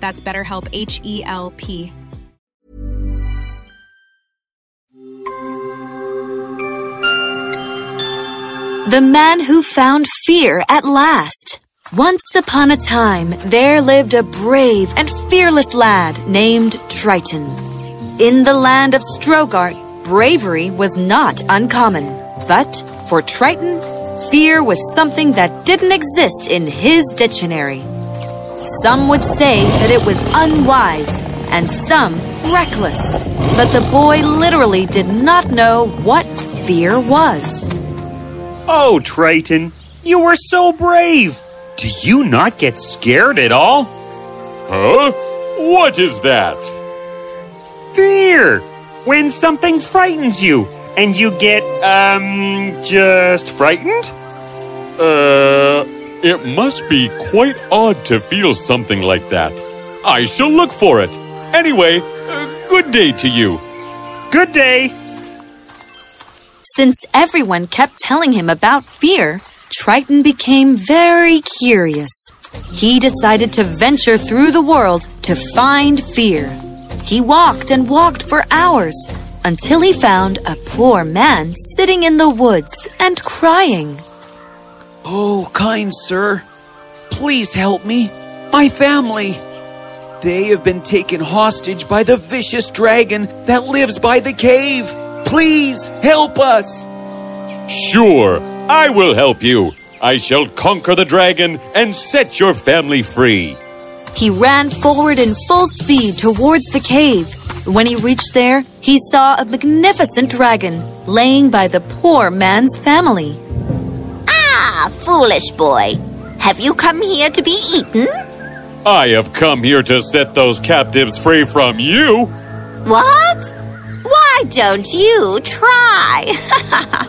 That's BetterHelp H E L P. The Man Who Found Fear at Last. Once upon a time, there lived a brave and fearless lad named Triton. In the land of Strogart, bravery was not uncommon. But for Triton, fear was something that didn't exist in his dictionary. Some would say that it was unwise, and some reckless. But the boy literally did not know what fear was. Oh, Triton, you were so brave. Do you not get scared at all? Huh? What is that? Fear! When something frightens you and you get, um, just frightened? Uh, it must be quite odd to feel something like that. I shall look for it. Anyway, uh, good day to you. Good day. Since everyone kept telling him about fear, Triton became very curious. He decided to venture through the world to find fear. He walked and walked for hours until he found a poor man sitting in the woods and crying. Oh, kind sir, please help me. My family. They have been taken hostage by the vicious dragon that lives by the cave. Please help us. Sure, I will help you. I shall conquer the dragon and set your family free. He ran forward in full speed towards the cave. When he reached there, he saw a magnificent dragon laying by the poor man's family. Foolish boy. Have you come here to be eaten? I have come here to set those captives free from you. What? Why don't you try?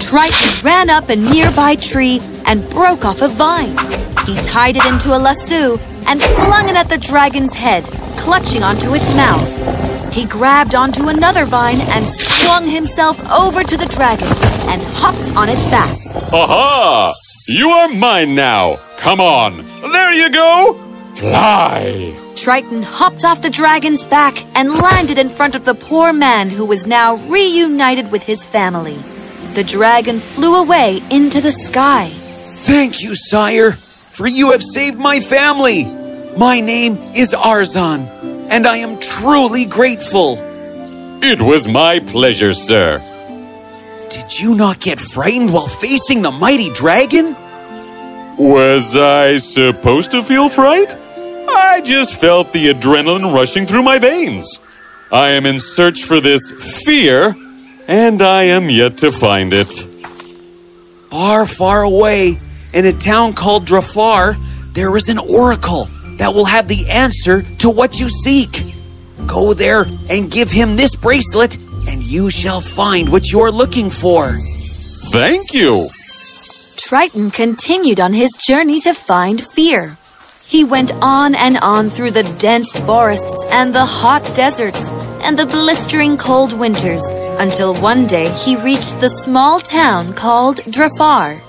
Triton ran up a nearby tree and broke off a vine. He tied it into a lasso and flung it at the dragon's head, clutching onto its mouth. He grabbed onto another vine and swung himself over to the dragon and hopped on its back. Aha! You are mine now. Come on. There you go. Fly. Triton hopped off the dragon's back and landed in front of the poor man who was now reunited with his family. The dragon flew away into the sky. Thank you, sire, for you have saved my family. My name is Arzan, and I am truly grateful. It was my pleasure, sir. Did you not get frightened while facing the mighty dragon? Was I supposed to feel fright? I just felt the adrenaline rushing through my veins. I am in search for this fear, and I am yet to find it. Far, far away, in a town called Drafar, there is an oracle that will have the answer to what you seek. Go there and give him this bracelet, and you shall find what you're looking for. Thank you. Triton continued on his journey to find fear. He went on and on through the dense forests and the hot deserts and the blistering cold winters until one day he reached the small town called Drafar.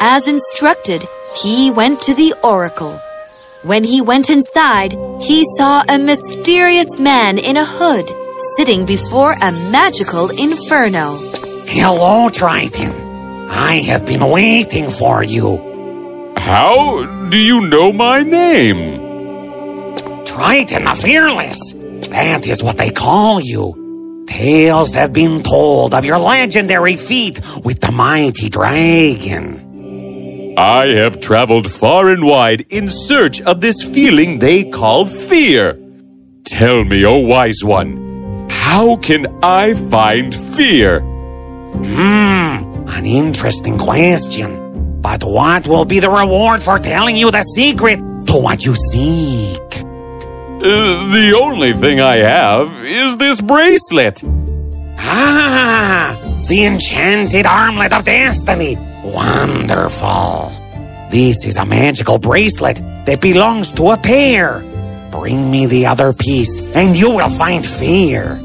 As instructed, he went to the oracle. When he went inside, he saw a mysterious man in a hood sitting before a magical inferno. Hello, Triton. I have been waiting for you. How do you know my name? Triton the Fearless. That is what they call you. Tales have been told of your legendary feat with the mighty dragon. I have traveled far and wide in search of this feeling they call fear. Tell me, O wise one, how can I find fear? Hmm, an interesting question. But what will be the reward for telling you the secret to what you seek? Uh, the only thing I have is this bracelet. Ah, the enchanted armlet of destiny. Wonderful. This is a magical bracelet that belongs to a pair. Bring me the other piece, and you will find fear.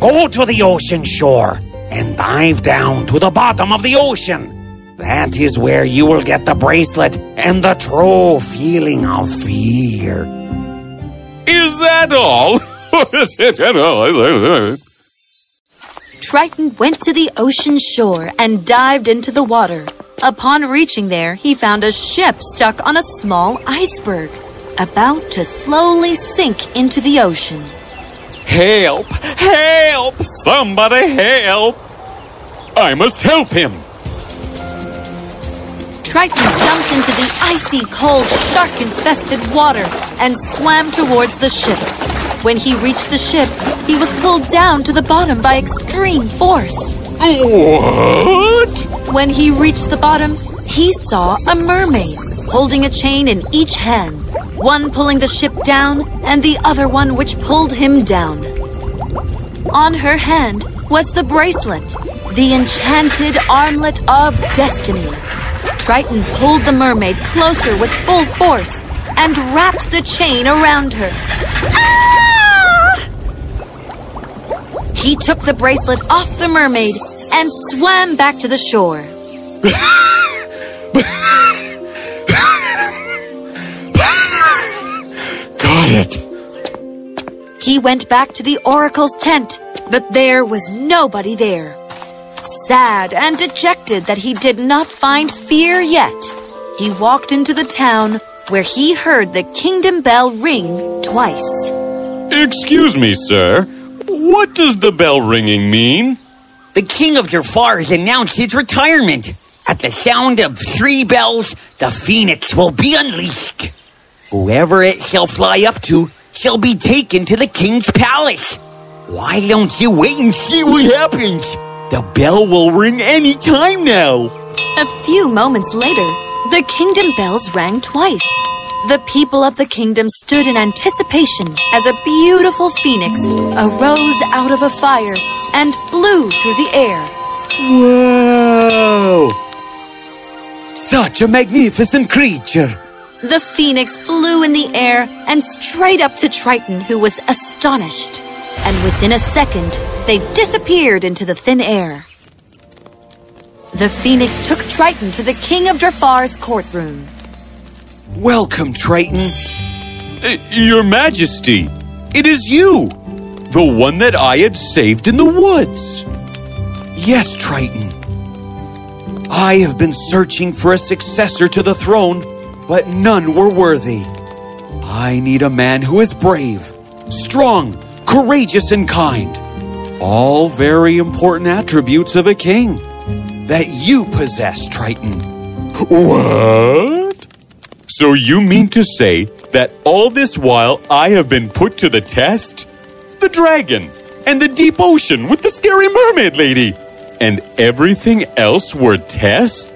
Go to the ocean shore and dive down to the bottom of the ocean. That is where you will get the bracelet and the true feeling of fear. Is that all? Triton went to the ocean shore and dived into the water. Upon reaching there, he found a ship stuck on a small iceberg, about to slowly sink into the ocean. Help! Help! Somebody help! I must help him! Triton jumped into the icy cold, shark infested water and swam towards the ship. When he reached the ship, he was pulled down to the bottom by extreme force. What? When he reached the bottom, he saw a mermaid holding a chain in each hand, one pulling the ship down and the other one which pulled him down. On her hand was the bracelet, the enchanted armlet of destiny. Triton pulled the mermaid closer with full force and wrapped the chain around her. Ah! He took the bracelet off the mermaid and swam back to the shore. Got it. He went back to the oracle's tent, but there was nobody there. Sad and dejected that he did not find fear yet, he walked into the town where he heard the kingdom bell ring twice. Excuse me, sir. What does the bell ringing mean? The king of Drafar has announced his retirement. At the sound of three bells, the phoenix will be unleashed. Whoever it shall fly up to shall be taken to the king's palace. Why don't you wait and see what happens? The bell will ring any time now. A few moments later, the kingdom bells rang twice. The people of the kingdom stood in anticipation as a beautiful phoenix arose out of a fire and flew through the air. Whoa! Such a magnificent creature. The phoenix flew in the air and straight up to Triton, who was astonished. And within a second, they disappeared into the thin air. The phoenix took Triton to the king of Drafar's courtroom. Welcome, Triton. Uh, Your Majesty, it is you! The one that I had saved in the woods! Yes, Triton. I have been searching for a successor to the throne, but none were worthy. I need a man who is brave, strong, courageous, and kind. All very important attributes of a king that you possess, Triton. What? So you mean to say that all this while I have been put to the test? The dragon and the deep ocean with the scary mermaid lady and everything else were tests?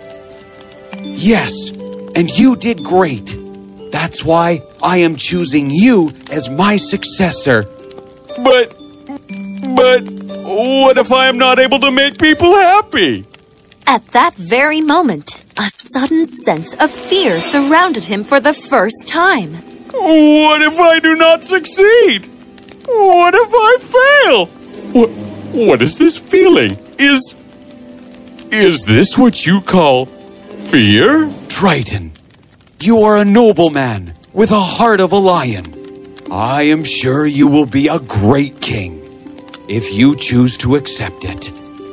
Yes, and you did great. That's why I am choosing you as my successor. But, but, what if I am not able to make people happy? At that very moment, a sudden sense of fear surrounded him for the first time. What if I do not succeed? What if I fail? What, what is this feeling? Is. Is this what you call fear? Triton, you are a noble man with a heart of a lion. I am sure you will be a great king if you choose to accept it.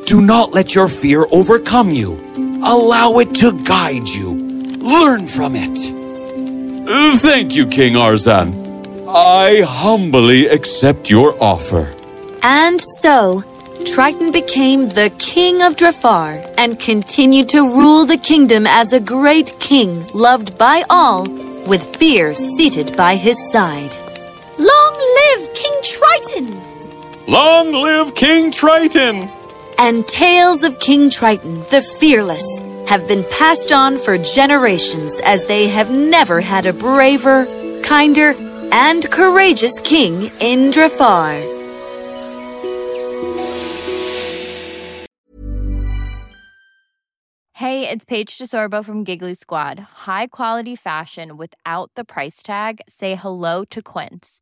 Do not let your fear overcome you. Allow it to guide you. Learn from it. Thank you, King Arzan. I humbly accept your offer. And so, Triton became the king of Drafar and continued to rule the kingdom as a great king loved by all, with fear seated by his side. Long live King Triton! Long live King Triton! And tales of King Triton, the fearless, have been passed on for generations as they have never had a braver, kinder, and courageous king in Drafar. Hey, it's Paige DeSorbo from Giggly Squad. High quality fashion without the price tag? Say hello to Quince.